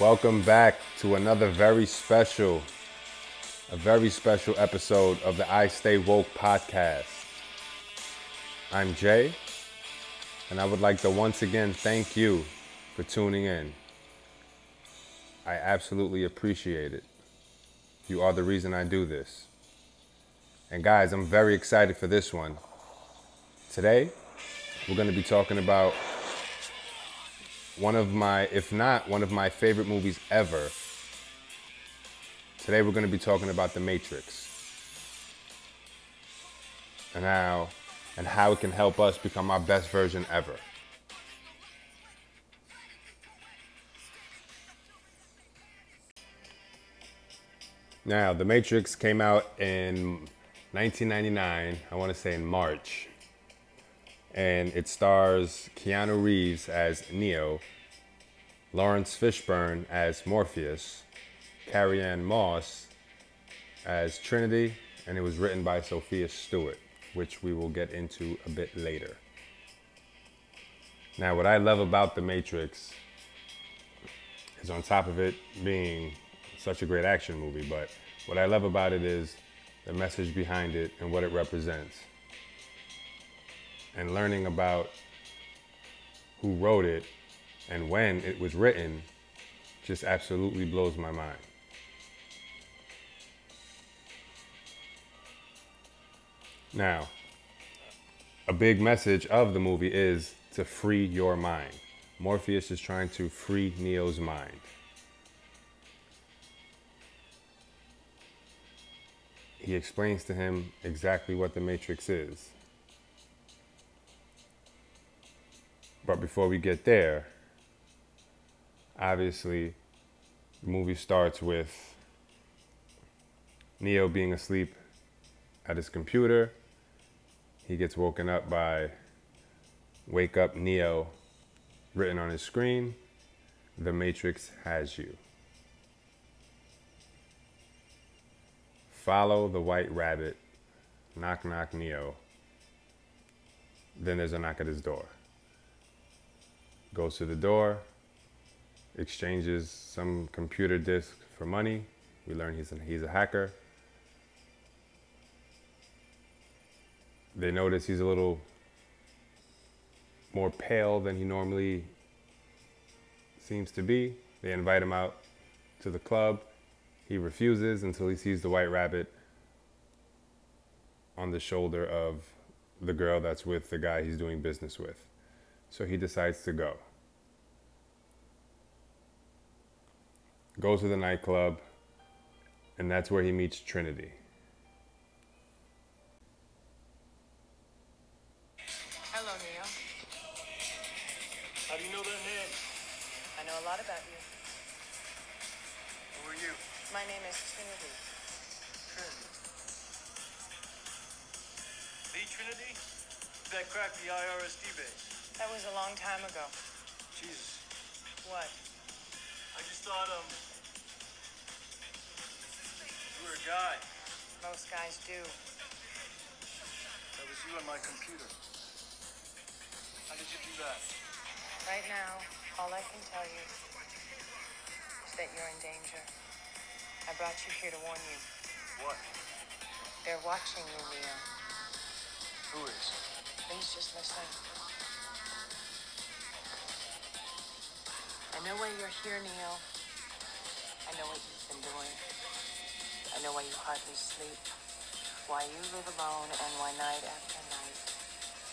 Welcome back to another very special, a very special episode of the I Stay Woke podcast. I'm Jay, and I would like to once again thank you for tuning in. I absolutely appreciate it. You are the reason I do this. And guys, I'm very excited for this one. Today, we're going to be talking about one of my, if not one of my favorite movies ever. Today we're going to be talking about The Matrix and how and how it can help us become our best version ever. Now, The Matrix came out in 1999, I want to say in March and it stars Keanu Reeves as Neo, Laurence Fishburne as Morpheus, Carrie Ann Moss as Trinity, and it was written by Sophia Stewart, which we will get into a bit later. Now, what I love about The Matrix is on top of it being such a great action movie, but what I love about it is the message behind it and what it represents and learning about who wrote it and when it was written just absolutely blows my mind. Now, a big message of the movie is to free your mind. Morpheus is trying to free Neo's mind. He explains to him exactly what the Matrix is. But before we get there, obviously, the movie starts with Neo being asleep at his computer. He gets woken up by Wake Up Neo written on his screen. The Matrix has you. Follow the white rabbit. Knock, knock, Neo. Then there's a knock at his door goes to the door, exchanges some computer disk for money. We learn he's a, he's a hacker. They notice he's a little more pale than he normally seems to be. They invite him out to the club. He refuses until he sees the white rabbit on the shoulder of the girl that's with the guy he's doing business with. So he decides to go. Goes to the nightclub, and that's where he meets Trinity. What? I just thought, um. You were a guy. Most guys do. That was you on my computer. How did you do that? Right now, all I can tell you is that you're in danger. I brought you here to warn you. What? They're watching you, Neo. Who is? Please just listen. I know why you're here, Neo. I know what you've been doing. I know why you hardly sleep. Why you live alone and why night after night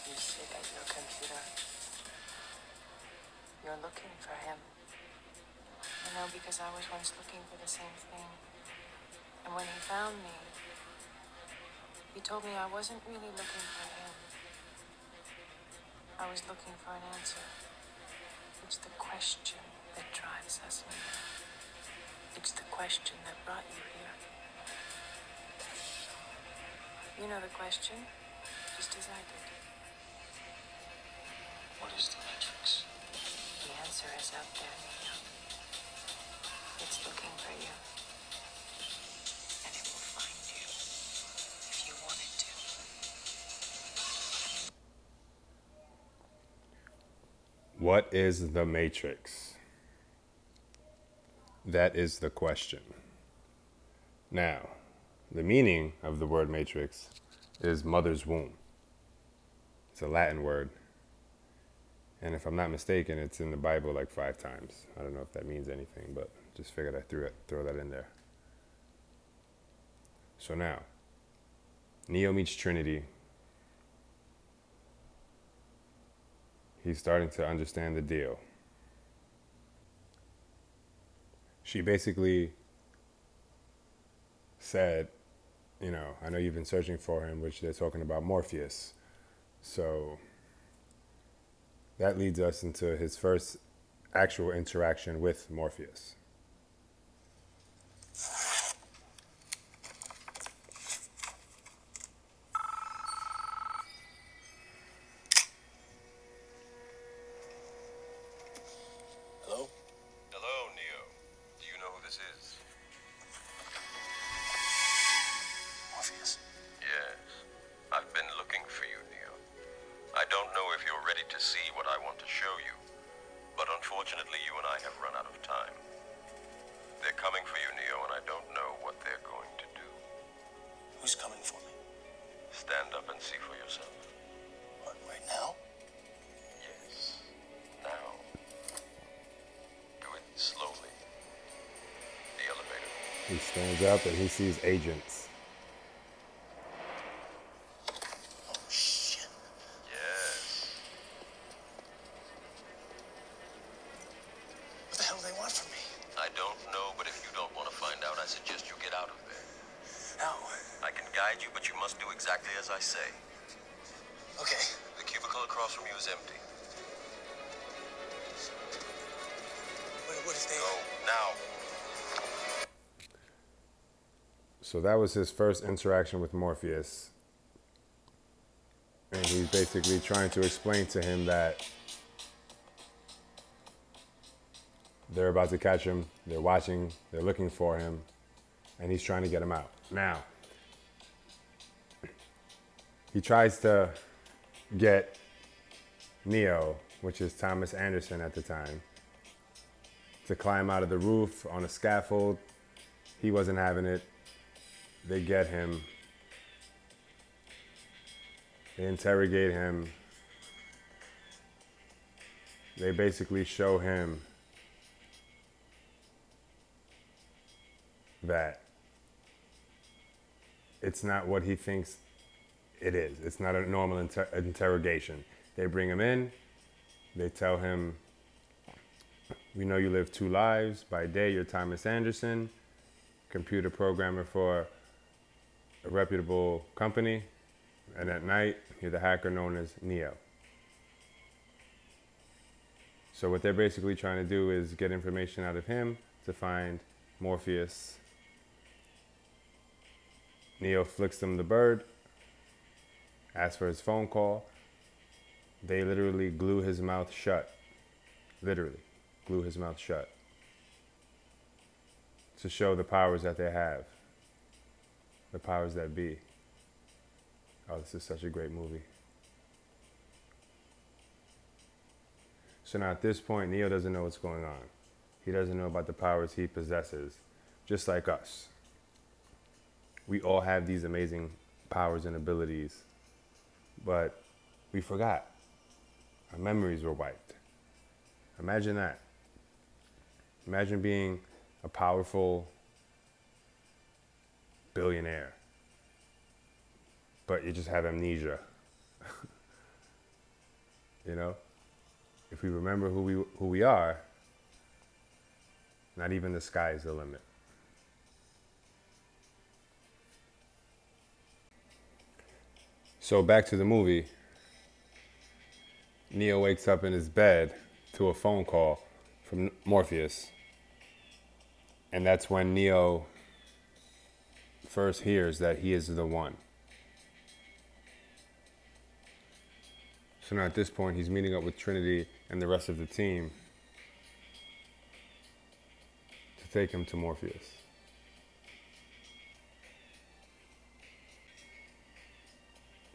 you sit at your computer. You're looking for him. You know, because I was once looking for the same thing. And when he found me, he told me I wasn't really looking for him. I was looking for an answer. It's the question that drives us Neo. It's the question that brought you here. You know the question, just as I did. What is the Matrix? The answer is out there, Neo. It's looking for you. And it will find you if you want it to. What is the Matrix? That is the question. Now, the meaning of the word matrix is mother's womb. It's a Latin word. And if I'm not mistaken, it's in the Bible like five times. I don't know if that means anything, but just figured I threw it, throw that in there. So now, Neo meets Trinity. He's starting to understand the deal. She basically said, you know, I know you've been searching for him, which they're talking about Morpheus. So that leads us into his first actual interaction with Morpheus. And he sees agents. That was his first interaction with Morpheus. And he's basically trying to explain to him that they're about to catch him, they're watching, they're looking for him, and he's trying to get him out. Now, he tries to get Neo, which is Thomas Anderson at the time, to climb out of the roof on a scaffold. He wasn't having it. They get him. They interrogate him. They basically show him that it's not what he thinks it is. It's not a normal inter- interrogation. They bring him in. They tell him, We know you live two lives. By day, you're Thomas Anderson, computer programmer for a reputable company. And at night, you're the hacker known as Neo. So, what they're basically trying to do is get information out of him to find Morpheus. Neo flicks them the bird, asks for his phone call. They literally glue his mouth shut. Literally, glue his mouth shut. To show the powers that they have, the powers that be. Oh, this is such a great movie. So now at this point, Neo doesn't know what's going on. He doesn't know about the powers he possesses, just like us. We all have these amazing powers and abilities, but we forgot. Our memories were wiped. Imagine that. Imagine being a powerful billionaire, but you just have amnesia. you know? If we remember who we, who we are, not even the sky is the limit. So back to the movie. Neo wakes up in his bed to a phone call from Morpheus. And that's when Neo first hears that he is the one. So now at this point, he's meeting up with Trinity and the rest of the team to take him to Morpheus.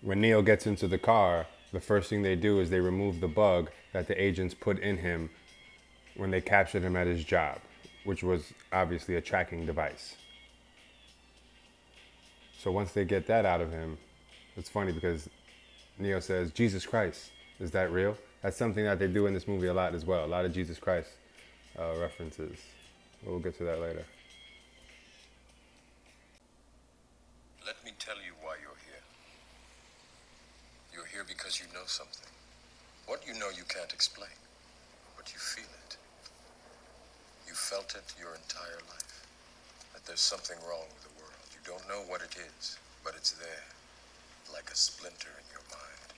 When Neo gets into the car, the first thing they do is they remove the bug that the agents put in him when they captured him at his job, which was obviously a tracking device. So once they get that out of him, it's funny because Neo says, Jesus Christ, is that real? That's something that they do in this movie a lot as well. A lot of Jesus Christ uh, references. We'll get to that later. Let me tell you why you're here. You're here because you know something. What you know you can't explain, but you feel it. You felt it your entire life. That there's something wrong. You don't know what it is, but it's there, like a splinter in your mind,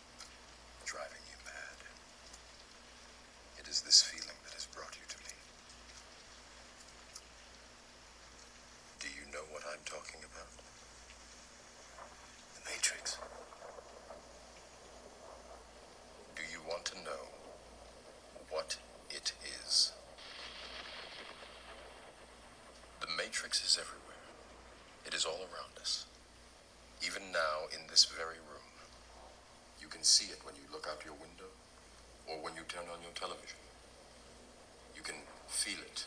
driving you mad. It is this feeling that has brought you to me. Do you know what I'm talking about? The Matrix. Do you want to know what it is? The Matrix is everywhere. It is all around us. Even now, in this very room. You can see it when you look out your window or when you turn on your television. You can feel it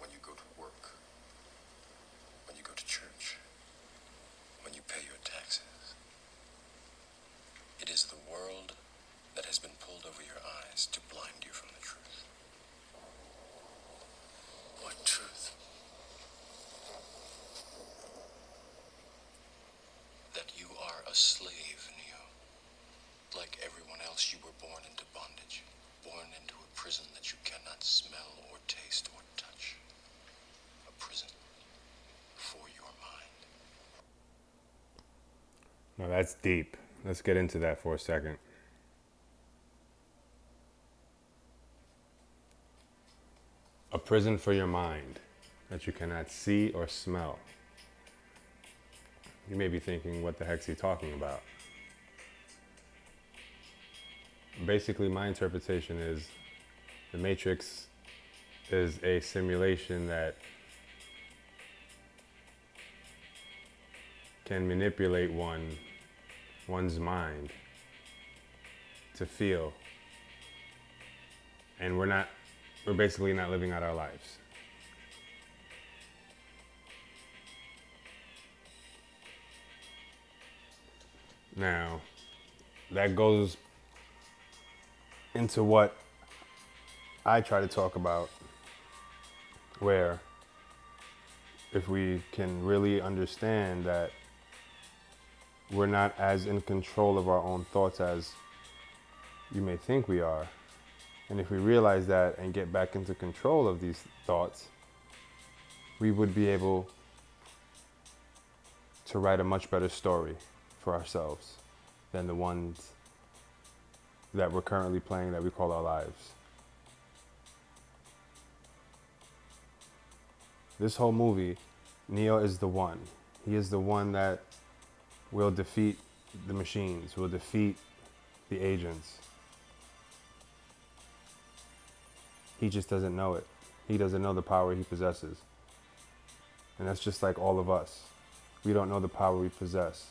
when you go to work, when you go to church, when you pay your taxes. It is the world that has been pulled over your eyes to blind you from the truth. What truth? That you are a slave, Neo. Like everyone else, you were born into bondage, born into a prison that you cannot smell or taste or touch. A prison for your mind. Now that's deep. Let's get into that for a second. A prison for your mind that you cannot see or smell. You may be thinking, what the heck's he talking about? Basically, my interpretation is the Matrix is a simulation that can manipulate one one's mind to feel. And we're not we're basically not living out our lives. Now that goes into what I try to talk about where if we can really understand that we're not as in control of our own thoughts as you may think we are. And if we realize that and get back into control of these thoughts, we would be able to write a much better story for ourselves than the ones that we're currently playing that we call our lives. This whole movie, Neo is the one. He is the one that will defeat the machines, will defeat the agents. He just doesn't know it. He doesn't know the power he possesses. And that's just like all of us. We don't know the power we possess.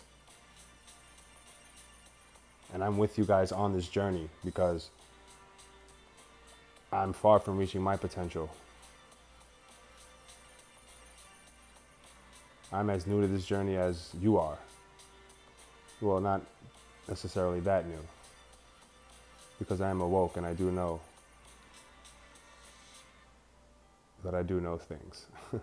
And I'm with you guys on this journey because I'm far from reaching my potential. I'm as new to this journey as you are. Well, not necessarily that new, because I am awoke and I do know that I do know things.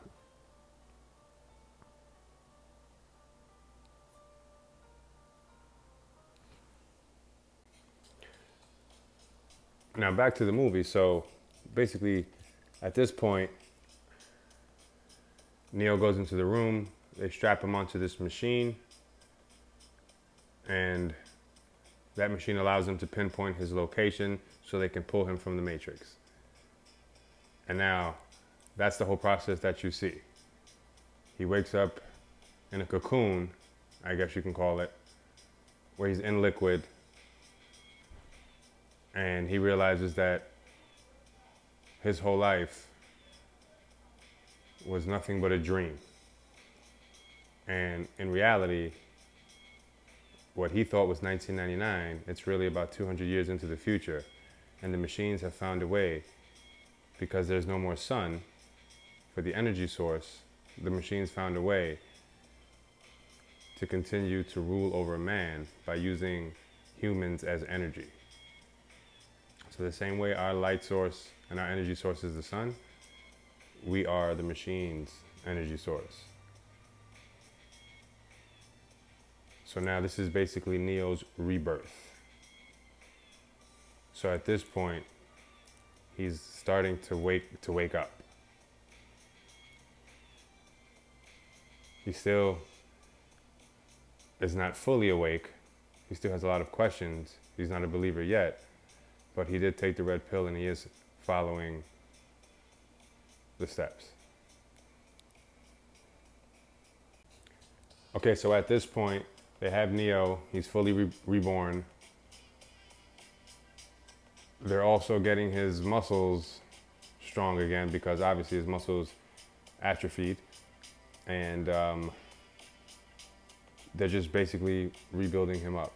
now back to the movie. So basically, at this point, Neo goes into the room. They strap him onto this machine, and that machine allows them to pinpoint his location so they can pull him from the Matrix. And now, that's the whole process that you see. He wakes up in a cocoon, I guess you can call it, where he's in liquid, and he realizes that his whole life was nothing but a dream. And in reality, what he thought was 1999, it's really about 200 years into the future. And the machines have found a way, because there's no more sun for the energy source, the machines found a way to continue to rule over man by using humans as energy. So, the same way our light source and our energy source is the sun, we are the machine's energy source. So now this is basically Neo's rebirth. So at this point, he's starting to wake to wake up. He still is not fully awake. He still has a lot of questions. He's not a believer yet, but he did take the red pill and he is following the steps. Okay, so at this point, they have Neo. He's fully re- reborn. They're also getting his muscles strong again because obviously his muscles atrophied. And um, they're just basically rebuilding him up.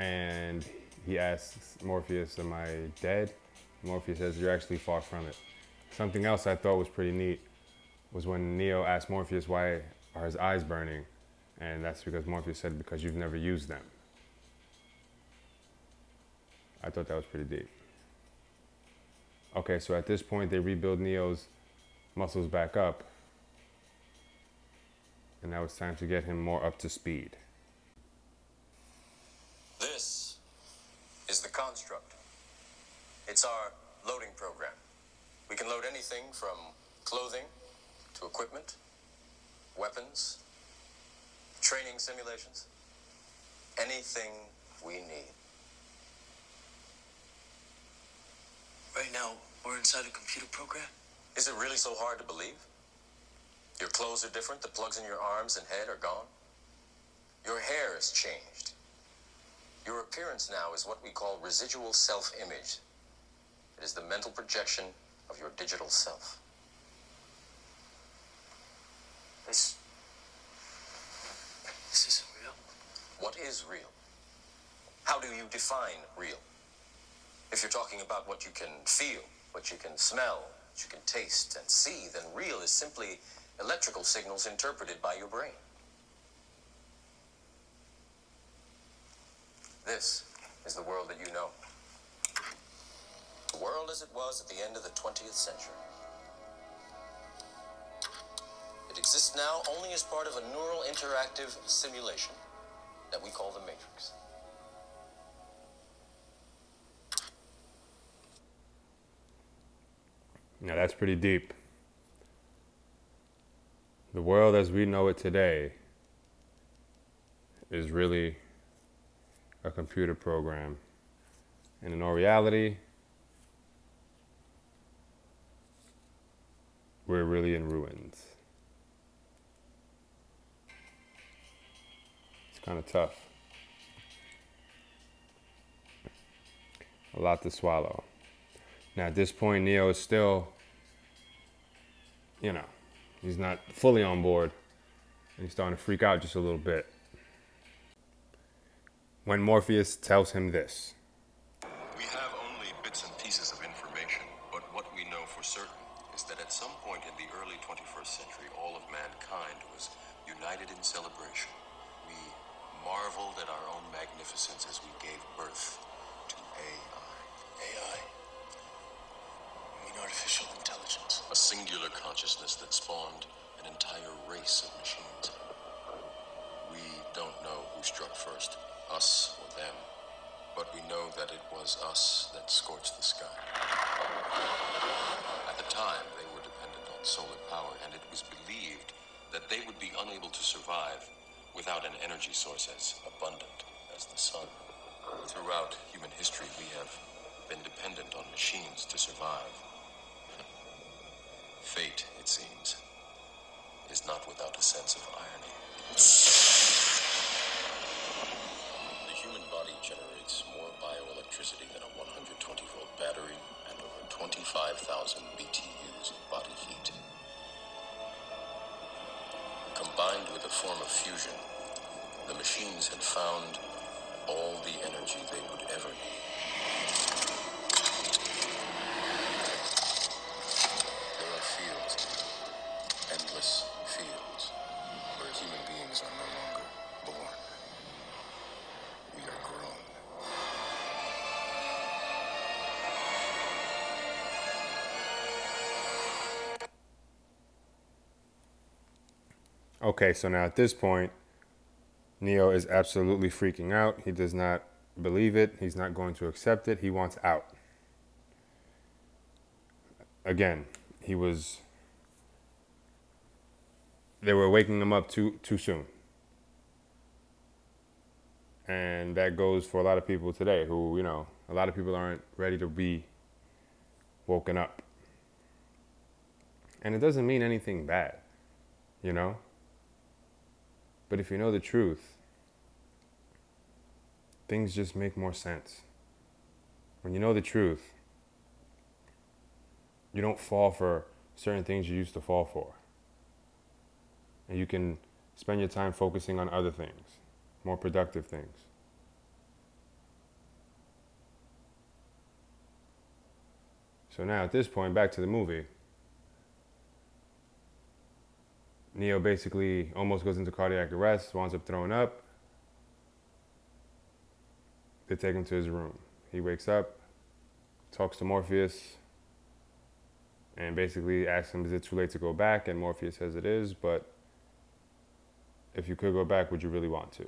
And he asks Morpheus, Am I dead? Morpheus says, You're actually far from it. Something else I thought was pretty neat was when Neo asked Morpheus, Why are his eyes burning? And that's because Morpheus said, Because you've never used them. I thought that was pretty deep. Okay, so at this point, they rebuild Neo's muscles back up. And now it's time to get him more up to speed. This is the construct. It's our loading program. We can load anything from clothing to equipment, weapons, training simulations, anything we need. Right now, we're inside a computer program? Is it really so hard to believe? Your clothes are different, the plugs in your arms and head are gone. Your hair has changed. Your appearance now is what we call residual self image. It is the mental projection of your digital self. This. This isn't real. What is real? How do you define real? If you're talking about what you can feel, what you can smell, what you can taste and see, then real is simply electrical signals interpreted by your brain. This is the world that you know. The world as it was at the end of the 20th century. Exists now only as part of a neural interactive simulation that we call the Matrix. Now that's pretty deep. The world as we know it today is really a computer program. And in all reality, we're really in ruins. Kind of tough. A lot to swallow. Now, at this point, Neo is still, you know, he's not fully on board. And he's starting to freak out just a little bit. When Morpheus tells him this We have consciousness that spawned an entire race of machines. We don't know who struck first, us or them, but we know that it was us that scorched the sky. At the time, they were dependent on solar power, and it was believed that they would be unable to survive without an energy source as abundant as the sun. Throughout human history, we have been dependent on machines to survive. Fate, it seems, is not without a sense of irony. The human body generates more bioelectricity than a 120 volt battery and over 25,000 BTUs of body heat. Combined with a form of fusion, the machines had found all the energy they would ever need. Okay, so now at this point, Neo is absolutely freaking out. He does not believe it. He's not going to accept it. He wants out. Again, he was they were waking him up too too soon. And that goes for a lot of people today who, you know, a lot of people aren't ready to be woken up. And it doesn't mean anything bad, you know? But if you know the truth, things just make more sense. When you know the truth, you don't fall for certain things you used to fall for. And you can spend your time focusing on other things, more productive things. So now at this point, back to the movie. Neo basically almost goes into cardiac arrest, winds up throwing up. They take him to his room. He wakes up, talks to Morpheus, and basically asks him, Is it too late to go back? And Morpheus says it is, but if you could go back, would you really want to?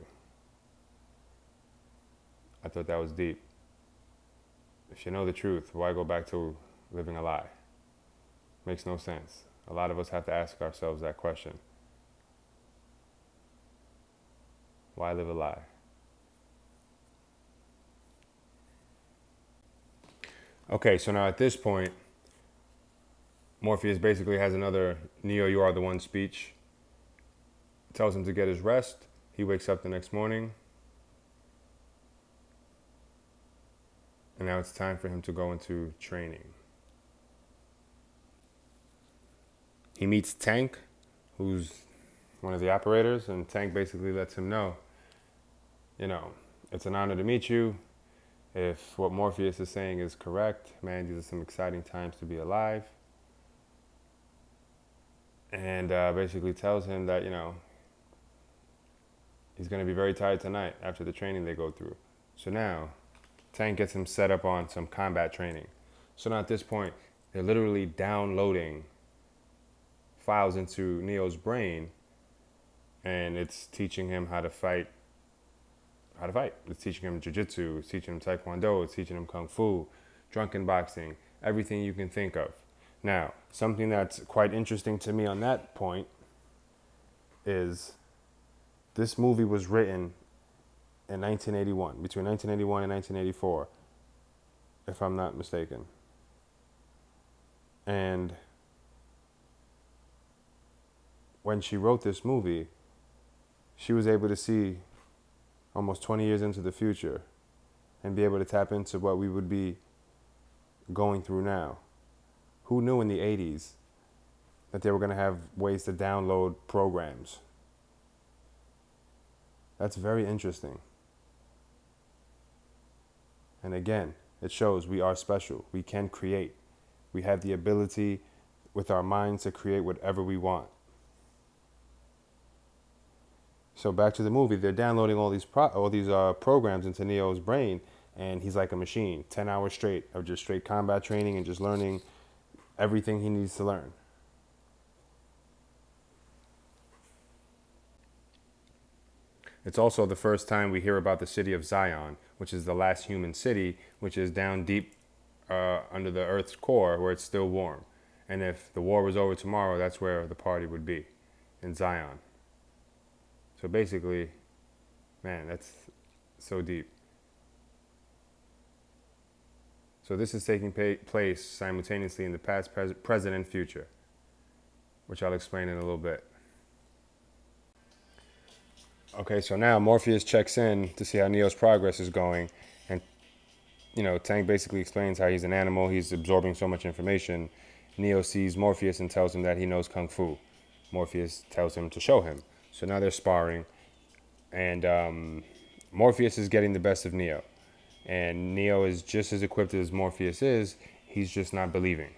I thought that was deep. If you know the truth, why go back to living a lie? Makes no sense. A lot of us have to ask ourselves that question. Why live a lie? Okay, so now at this point, Morpheus basically has another Neo, you are the one speech. Tells him to get his rest. He wakes up the next morning. And now it's time for him to go into training. He meets Tank, who's one of the operators, and Tank basically lets him know, you know, it's an honor to meet you. If what Morpheus is saying is correct, man, these are some exciting times to be alive. And uh, basically tells him that, you know, he's going to be very tired tonight after the training they go through. So now, Tank gets him set up on some combat training. So now at this point, they're literally downloading files into Neo's brain, and it's teaching him how to fight. How to fight. It's teaching him jujitsu. It's teaching him taekwondo. It's teaching him kung fu, drunken boxing, everything you can think of. Now, something that's quite interesting to me on that point is this movie was written in 1981, between 1981 and 1984, if I'm not mistaken. And when she wrote this movie, she was able to see almost 20 years into the future and be able to tap into what we would be going through now. Who knew in the 80s that they were going to have ways to download programs? That's very interesting. And again, it shows we are special. We can create. We have the ability with our minds to create whatever we want. So back to the movie, they're downloading all these pro- all these uh, programs into Neo's brain, and he's like a machine. Ten hours straight of just straight combat training and just learning everything he needs to learn. It's also the first time we hear about the city of Zion, which is the last human city, which is down deep uh, under the Earth's core where it's still warm. And if the war was over tomorrow, that's where the party would be, in Zion. So basically, man, that's so deep. So this is taking pa- place simultaneously in the past, pres- present, and future, which I'll explain in a little bit. Okay, so now Morpheus checks in to see how Neo's progress is going, and you know, Tank basically explains how he's an animal, he's absorbing so much information. Neo sees Morpheus and tells him that he knows Kung Fu. Morpheus tells him to show him. So now they're sparring, and um, Morpheus is getting the best of Neo. And Neo is just as equipped as Morpheus is, he's just not believing.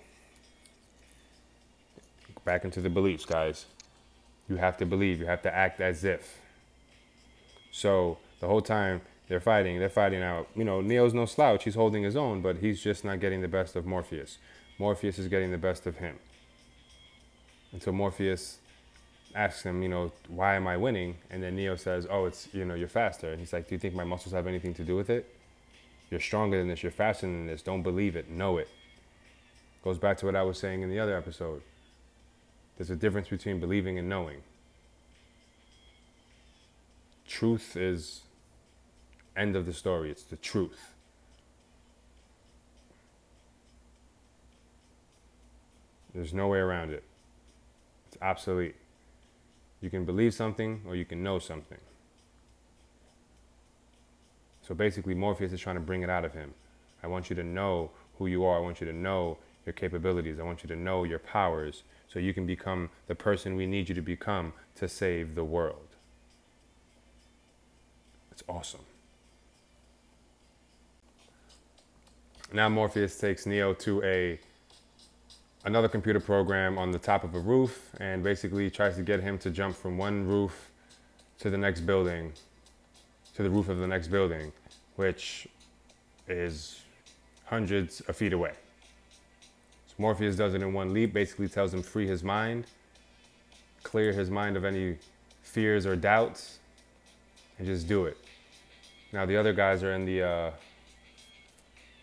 Back into the beliefs, guys. You have to believe, you have to act as if. So the whole time they're fighting, they're fighting out. You know, Neo's no slouch, he's holding his own, but he's just not getting the best of Morpheus. Morpheus is getting the best of him. Until Morpheus asks him, you know, why am I winning? And then Neo says, oh, it's, you know, you're faster. And he's like, do you think my muscles have anything to do with it? You're stronger than this. You're faster than this. Don't believe it. Know it. Goes back to what I was saying in the other episode. There's a difference between believing and knowing. Truth is end of the story. It's the truth. There's no way around it. It's obsolete. You can believe something or you can know something. So basically, Morpheus is trying to bring it out of him. I want you to know who you are. I want you to know your capabilities. I want you to know your powers so you can become the person we need you to become to save the world. It's awesome. Now Morpheus takes Neo to a another computer program on the top of a roof and basically tries to get him to jump from one roof to the next building to the roof of the next building, which is hundreds of feet away. So Morpheus does it in one leap, basically tells him free his mind, clear his mind of any fears or doubts, and just do it. Now the other guys are in the uh,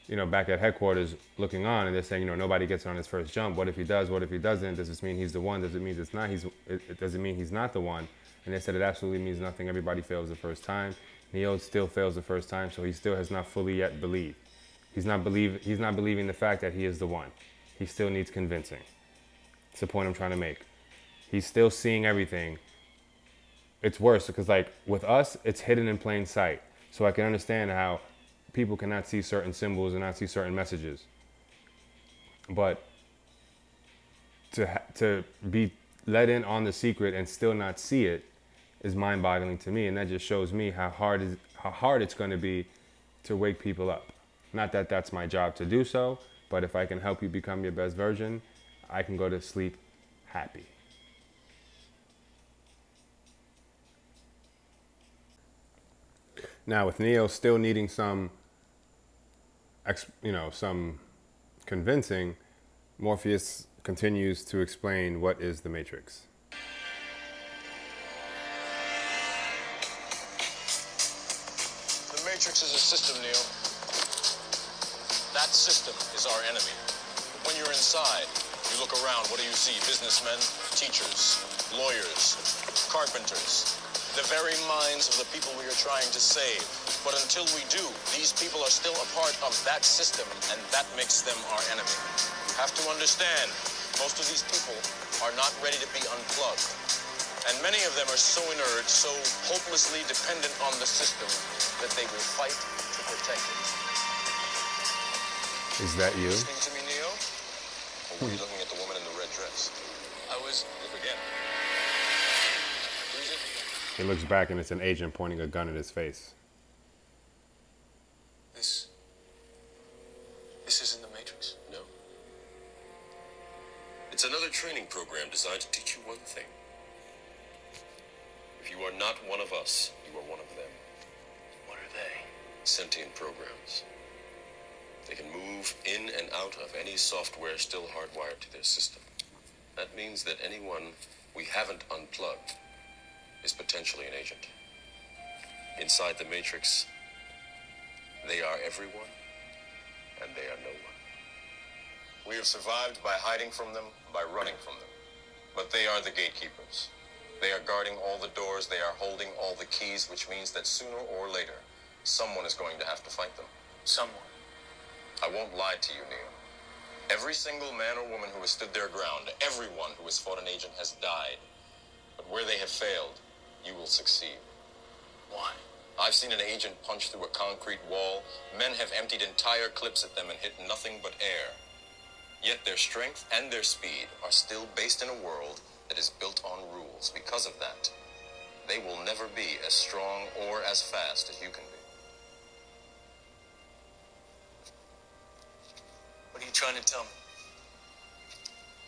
you know, back at headquarters looking on, and they're saying, you know, nobody gets it on his first jump. What if he does? What if he doesn't? Does this mean he's the one? Does it mean it's not? He's. It, it doesn't mean he's not the one. And they said it absolutely means nothing. Everybody fails the first time. Neo still fails the first time, so he still has not fully yet believed. He's not believe. He's not believing the fact that he is the one. He still needs convincing. It's the point I'm trying to make. He's still seeing everything. It's worse because, like, with us, it's hidden in plain sight. So I can understand how people cannot see certain symbols and not see certain messages. But to to be let in on the secret and still not see it is mind-boggling to me, and that just shows me how hard is how hard it's going to be to wake people up. Not that that's my job to do so, but if I can help you become your best version, I can go to sleep happy. Now, with Neo still needing some you know, some convincing, Morpheus continues to explain what is the Matrix. The Matrix is a system, Neo. That system is our enemy. When you're inside, you look around, what do you see? Businessmen, teachers, lawyers, carpenters, the very minds of the people we are trying to save. But until we do, these people are still a part of that system, and that makes them our enemy. You have to understand, most of these people are not ready to be unplugged. And many of them are so inert, so hopelessly dependent on the system, that they will fight to protect it. Is that you? Listening to me, Neo? Or were you looking at the woman in the red dress? I was. Look again. He looks back and it's an agent pointing a gun at his face. Training program designed to teach you one thing. If you are not one of us, you are one of them. What are they? Sentient programs. They can move in and out of any software still hardwired to their system. That means that anyone we haven't unplugged is potentially an agent. Inside the Matrix, they are everyone, and they are no one. We have survived by hiding from them, by running from them. But they are the gatekeepers. They are guarding all the doors, they are holding all the keys, which means that sooner or later, someone is going to have to fight them. Someone. I won't lie to you, Neo. Every single man or woman who has stood their ground, everyone who has fought an agent has died. But where they have failed, you will succeed. Why? I've seen an agent punch through a concrete wall. Men have emptied entire clips at them and hit nothing but air. Yet their strength and their speed are still based in a world that is built on rules. Because of that, they will never be as strong or as fast as you can be. What are you trying to tell me?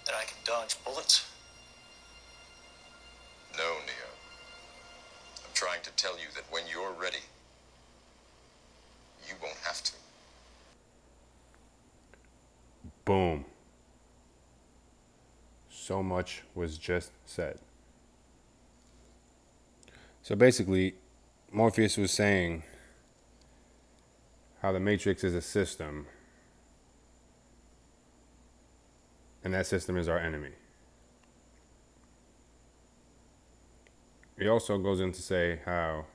That I can dodge bullets? No, Neo. I'm trying to tell you that when you're ready, you won't have to. Boom. So much was just said. So basically, Morpheus was saying how the Matrix is a system, and that system is our enemy. He also goes in to say how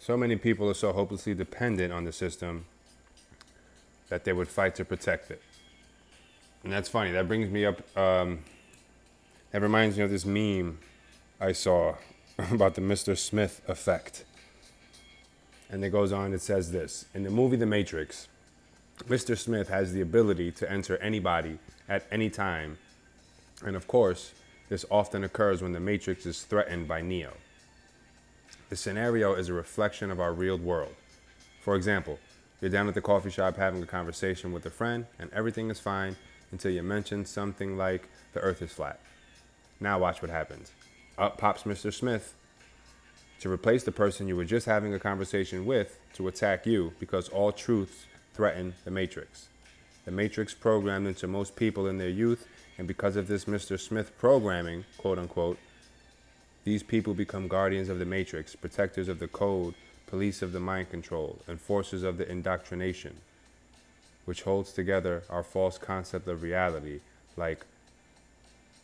so many people are so hopelessly dependent on the system that they would fight to protect it. And that's funny. That brings me up. Um, that reminds me of this meme I saw about the Mr. Smith effect. And it goes on, it says this In the movie The Matrix, Mr. Smith has the ability to enter anybody at any time. And of course, this often occurs when the Matrix is threatened by Neo. The scenario is a reflection of our real world. For example, you're down at the coffee shop having a conversation with a friend, and everything is fine until you mention something like the earth is flat. Now, watch what happens. Up pops Mr. Smith to replace the person you were just having a conversation with to attack you because all truths threaten the Matrix. The Matrix programmed into most people in their youth, and because of this Mr. Smith programming, quote unquote, these people become guardians of the Matrix, protectors of the code, police of the mind control, enforcers of the indoctrination, which holds together our false concept of reality like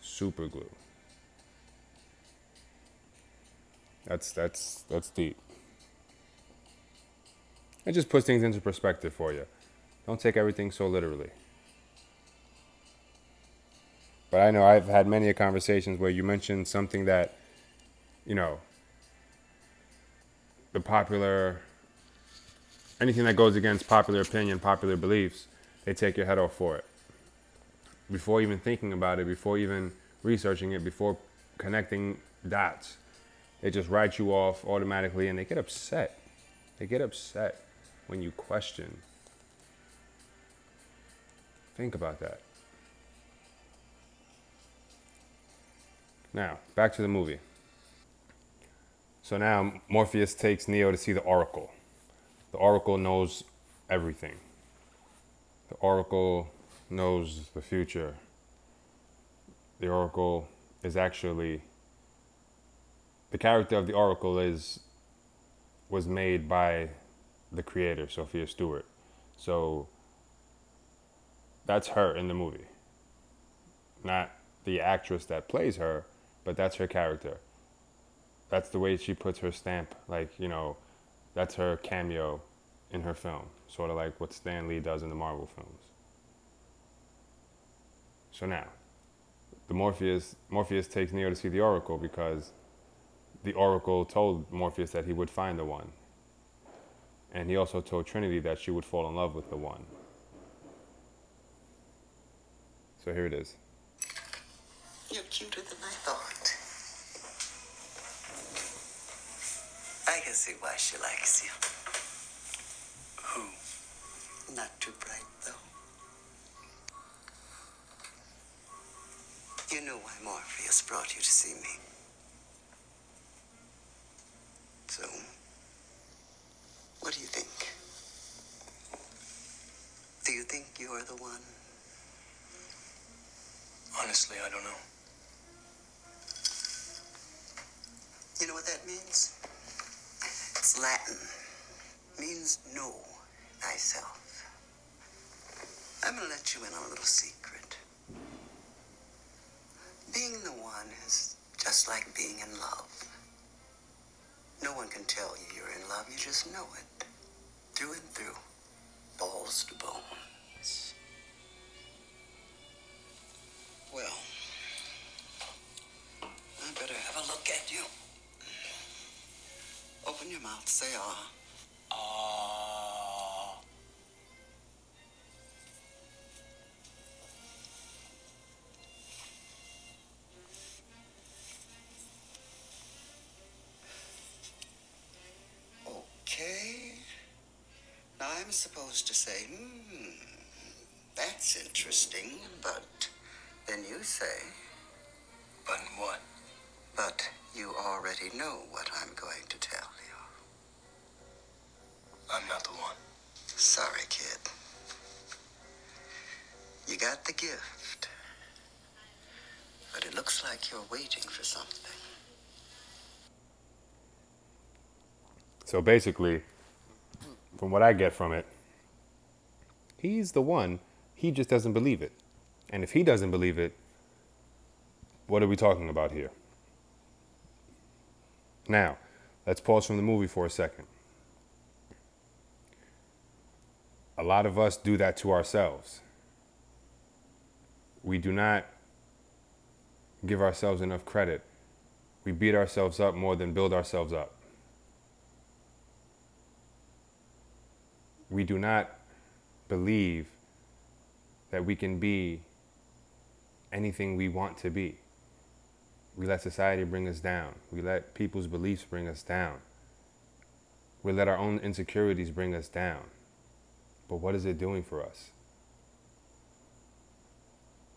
superglue. That's that's that's deep. It just puts things into perspective for you. Don't take everything so literally. But I know I've had many conversations where you mentioned something that, you know, the popular, anything that goes against popular opinion, popular beliefs, they take your head off for it. Before even thinking about it, before even researching it, before connecting dots, they just write you off automatically and they get upset. They get upset when you question. Think about that. Now, back to the movie. So now Morpheus takes Neo to see the Oracle. The Oracle knows everything. The Oracle knows the future. The Oracle is actually the character of the Oracle is was made by the creator, Sophia Stewart. So that's her in the movie. Not the actress that plays her, but that's her character. That's the way she puts her stamp. Like, you know, that's her cameo in her film. Sort of like what Stan Lee does in the Marvel films. So now, the Morpheus Morpheus takes Neo to see the Oracle because the Oracle told Morpheus that he would find the one. And he also told Trinity that she would fall in love with the one. So here it is. You're cuter than I thought. Can see why she likes you. Who? Not too bright, though. You know why Morpheus brought you to see me. So, What do you think? Do you think you're the one? Honestly, I don't know. You know what that means? Latin. Means know thyself. I'm gonna let you in on a little secret. Being the one is just like being in love. No one can tell you you're in love, you just know it. Through and through. Balls to bones. Well, I better have a look at you. Open your mouth, say ah. Ah. Okay. Now I'm supposed to say, hmm, that's interesting, but then you say, But what? but you already know what I'm going to tell. I'm not the one. Sorry, kid. You got the gift. But it looks like you're waiting for something. So basically, from what I get from it, he's the one. He just doesn't believe it. And if he doesn't believe it, what are we talking about here? Now, let's pause from the movie for a second. A lot of us do that to ourselves. We do not give ourselves enough credit. We beat ourselves up more than build ourselves up. we do not believe that we can be anything we want to be. We let society bring us down. We let people's beliefs bring us down. We let our own insecurities bring us down. But what is it doing for us?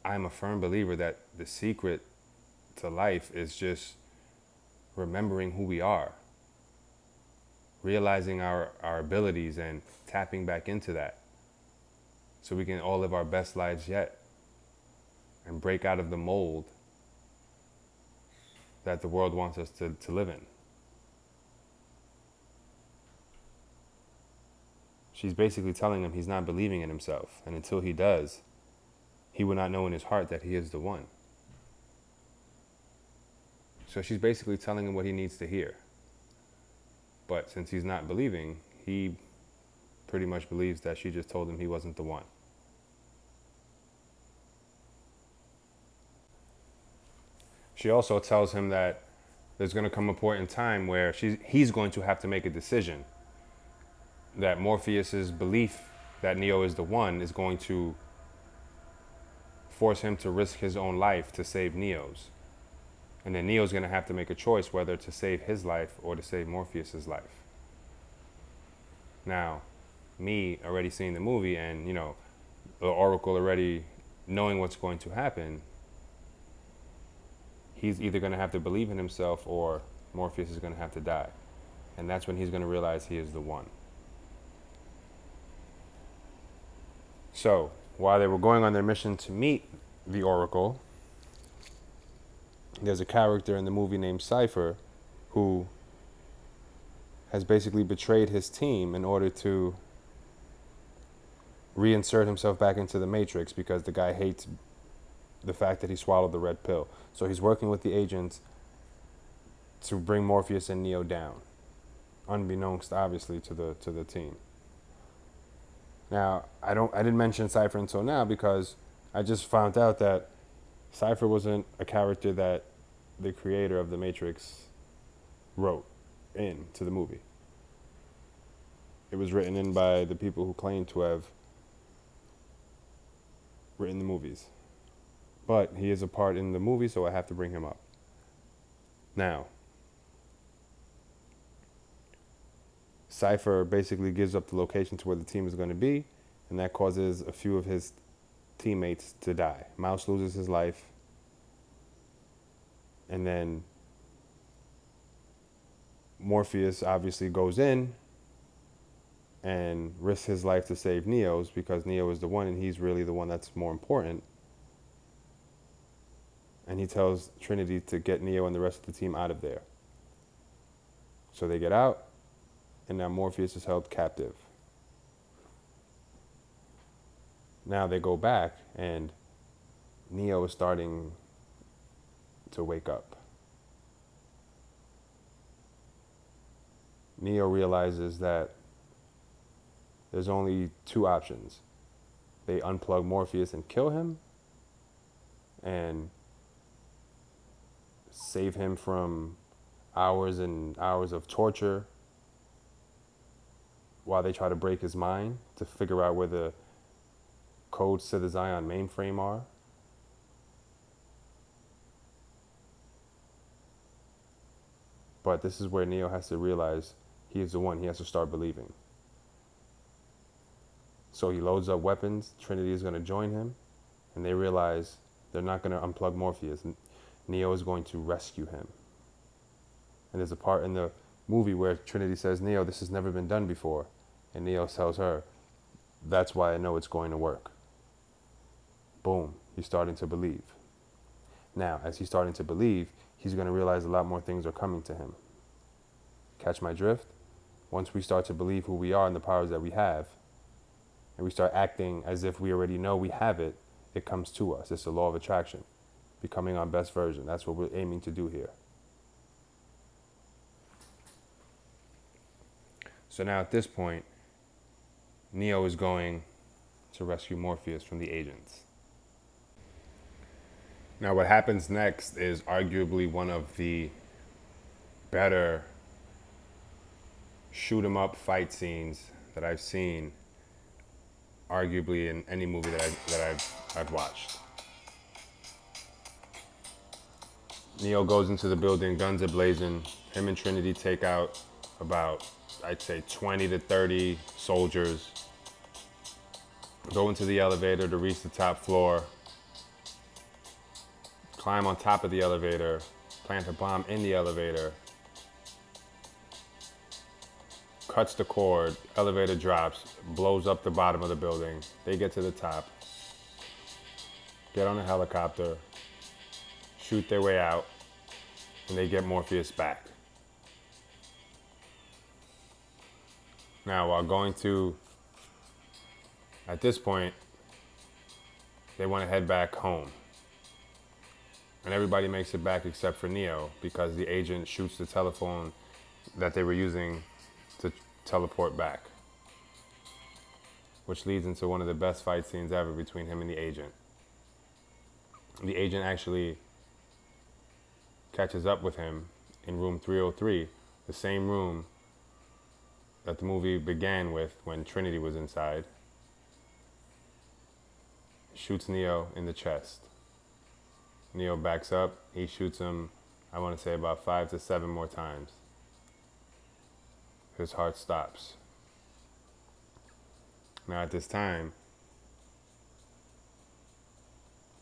I'm a firm believer that the secret to life is just remembering who we are realizing our, our abilities and tapping back into that so we can all live our best lives yet and break out of the mold that the world wants us to, to live in. She's basically telling him he's not believing in himself, and until he does, he will not know in his heart that he is the one. So she's basically telling him what he needs to hear. But since he's not believing, he pretty much believes that she just told him he wasn't the one. She also tells him that there's going to come a point in time where she's, he's going to have to make a decision. That Morpheus's belief that Neo is the one is going to force him to risk his own life to save Neo's. And then Neo's going to have to make a choice whether to save his life or to save Morpheus's life. Now, me already seeing the movie and, you know, the Oracle already knowing what's going to happen, he's either going to have to believe in himself or Morpheus is going to have to die. And that's when he's going to realize he is the one. So, while they were going on their mission to meet the Oracle, there's a character in the movie named Cypher who has basically betrayed his team in order to reinsert himself back into the Matrix because the guy hates the fact that he swallowed the red pill. So he's working with the agents to bring Morpheus and Neo down, unbeknownst obviously to the to the team. Now, I don't I didn't mention Cypher until now because I just found out that Cypher wasn't a character that the creator of the Matrix wrote in to the movie. It was written in by the people who claim to have written the movies. But he is a part in the movie, so I have to bring him up. Now, Cypher basically gives up the location to where the team is going to be, and that causes a few of his teammates to die. Mouse loses his life, and then Morpheus obviously goes in and risks his life to save Neo's because Neo is the one and he's really the one that's more important. And he tells Trinity to get Neo and the rest of the team out of there. So they get out, and now Morpheus is held captive. Now they go back, and Neo is starting to wake up. Neo realizes that there's only two options. They unplug Morpheus and kill him, and save him from hours and hours of torture while they try to break his mind to figure out where the codes to the Zion mainframe are. But this is where Neo has to realize he is the one. He has to start believing. So he loads up weapons. Trinity is going to join him. And they realize they're not going to unplug Morpheus. Neo is going to rescue him. And there's a part in the movie where Trinity says, Neo, this has never been done before. And Neo tells her, That's why I know it's going to work. Boom, he's starting to believe. Now, as he's starting to believe, he's going to realize a lot more things are coming to him. Catch my drift? Once we start to believe who we are and the powers that we have, and we start acting as if we already know we have it, it comes to us. It's the law of attraction, becoming our best version. That's what we're aiming to do here. So now at this point, Neo is going to rescue Morpheus from the agents. Now, what happens next is arguably one of the better shoot 'em up fight scenes that I've seen, arguably in any movie that I've, that I've, I've watched. Neo goes into the building, guns are blazing. Him and Trinity take out about, I'd say, 20 to 30 soldiers. Go into the elevator to reach the top floor. Climb on top of the elevator, plant a bomb in the elevator, cuts the cord, elevator drops, blows up the bottom of the building. They get to the top, get on a helicopter, shoot their way out, and they get Morpheus back. Now, while going to, at this point, they want to head back home and everybody makes it back except for Neo because the agent shoots the telephone that they were using to teleport back. Which leads into one of the best fight scenes ever between him and the agent. The agent actually catches up with him in room 303, the same room that the movie began with when Trinity was inside. Shoots Neo in the chest. Neo backs up. He shoots him, I want to say about five to seven more times. His heart stops. Now, at this time,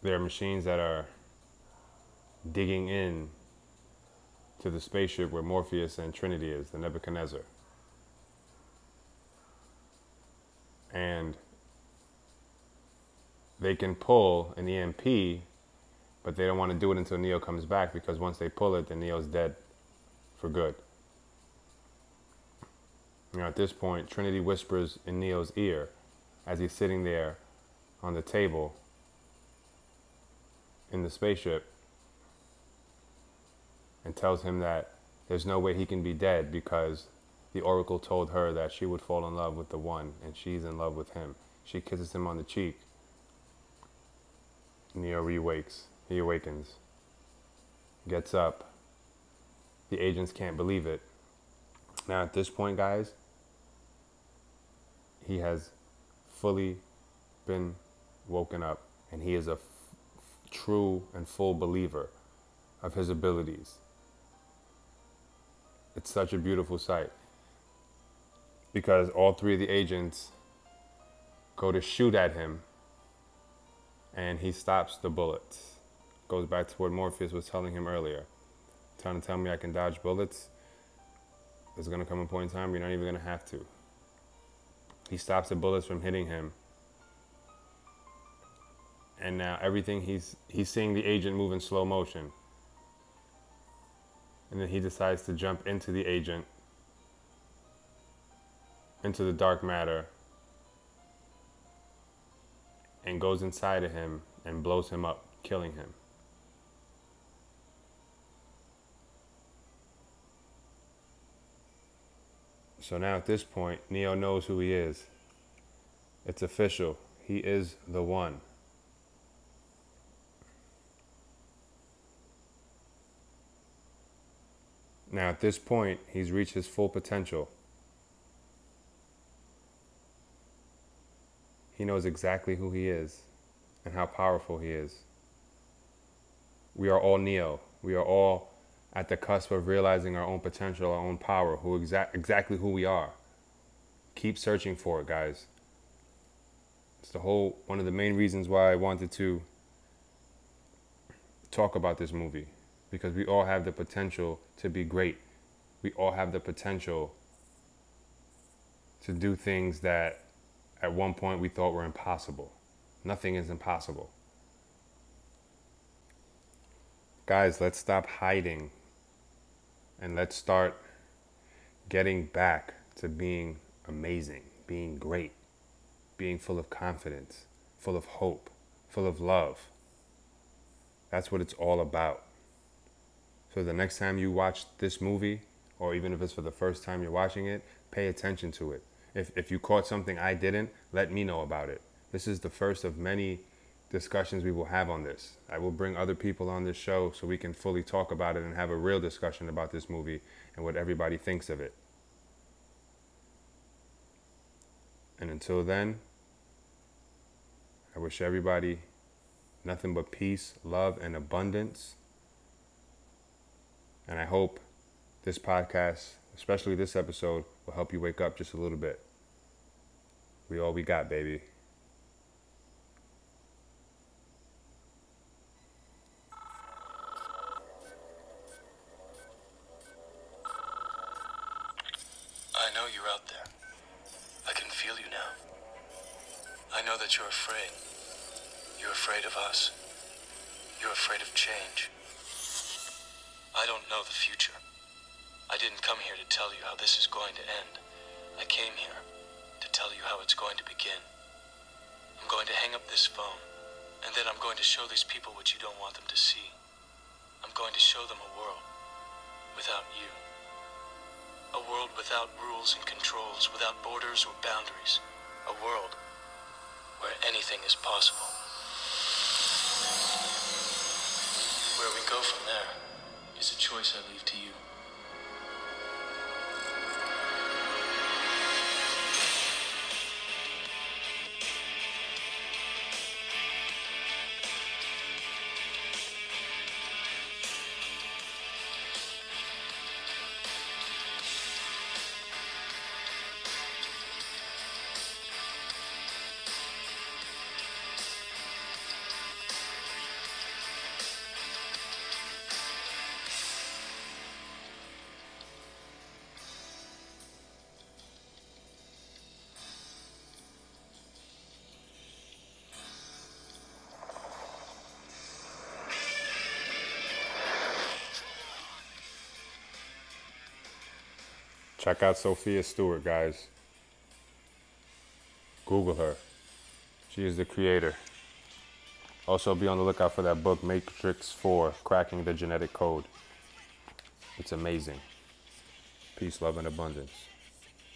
there are machines that are digging in to the spaceship where Morpheus and Trinity is, the Nebuchadnezzar. And they can pull an EMP but they don't want to do it until Neo comes back because once they pull it, then Neo's dead for good. You know, at this point, Trinity whispers in Neo's ear as he's sitting there on the table in the spaceship and tells him that there's no way he can be dead because the oracle told her that she would fall in love with the one and she's in love with him. She kisses him on the cheek. Neo re-wakes. He awakens, gets up. The agents can't believe it. Now, at this point, guys, he has fully been woken up and he is a f- true and full believer of his abilities. It's such a beautiful sight because all three of the agents go to shoot at him and he stops the bullets goes back to what Morpheus was telling him earlier. Trying to tell me I can dodge bullets. There's gonna come a point in time you're not even gonna have to. He stops the bullets from hitting him. And now everything he's he's seeing the agent move in slow motion. And then he decides to jump into the agent into the dark matter and goes inside of him and blows him up, killing him. So now at this point, Neo knows who he is. It's official. He is the one. Now at this point, he's reached his full potential. He knows exactly who he is and how powerful he is. We are all Neo. We are all at the cusp of realizing our own potential, our own power, who exa- exactly who we are. Keep searching for it, guys. It's the whole one of the main reasons why I wanted to talk about this movie because we all have the potential to be great. We all have the potential to do things that at one point we thought were impossible. Nothing is impossible. Guys, let's stop hiding and let's start getting back to being amazing, being great, being full of confidence, full of hope, full of love. That's what it's all about. So the next time you watch this movie, or even if it's for the first time you're watching it, pay attention to it. If, if you caught something I didn't, let me know about it. This is the first of many discussions we will have on this. I will bring other people on this show so we can fully talk about it and have a real discussion about this movie and what everybody thinks of it. And until then, I wish everybody nothing but peace, love, and abundance. And I hope this podcast, especially this episode, will help you wake up just a little bit. We all we got, baby. I know you're out there. I can feel you now. I know that you're afraid. You're afraid of us. You're afraid of change. I don't know the future. I didn't come here to tell you how this is going to end. I came here tell you how it's going to begin. I'm going to hang up this phone, and then I'm going to show these people what you don't want them to see. I'm going to show them a world without you. A world without rules and controls, without borders or boundaries. A world where anything is possible. Where we go from there is a choice I leave to you. Check out Sophia Stewart, guys. Google her. She is the creator. Also, be on the lookout for that book, Matrix 4 Cracking the Genetic Code. It's amazing. Peace, love, and abundance.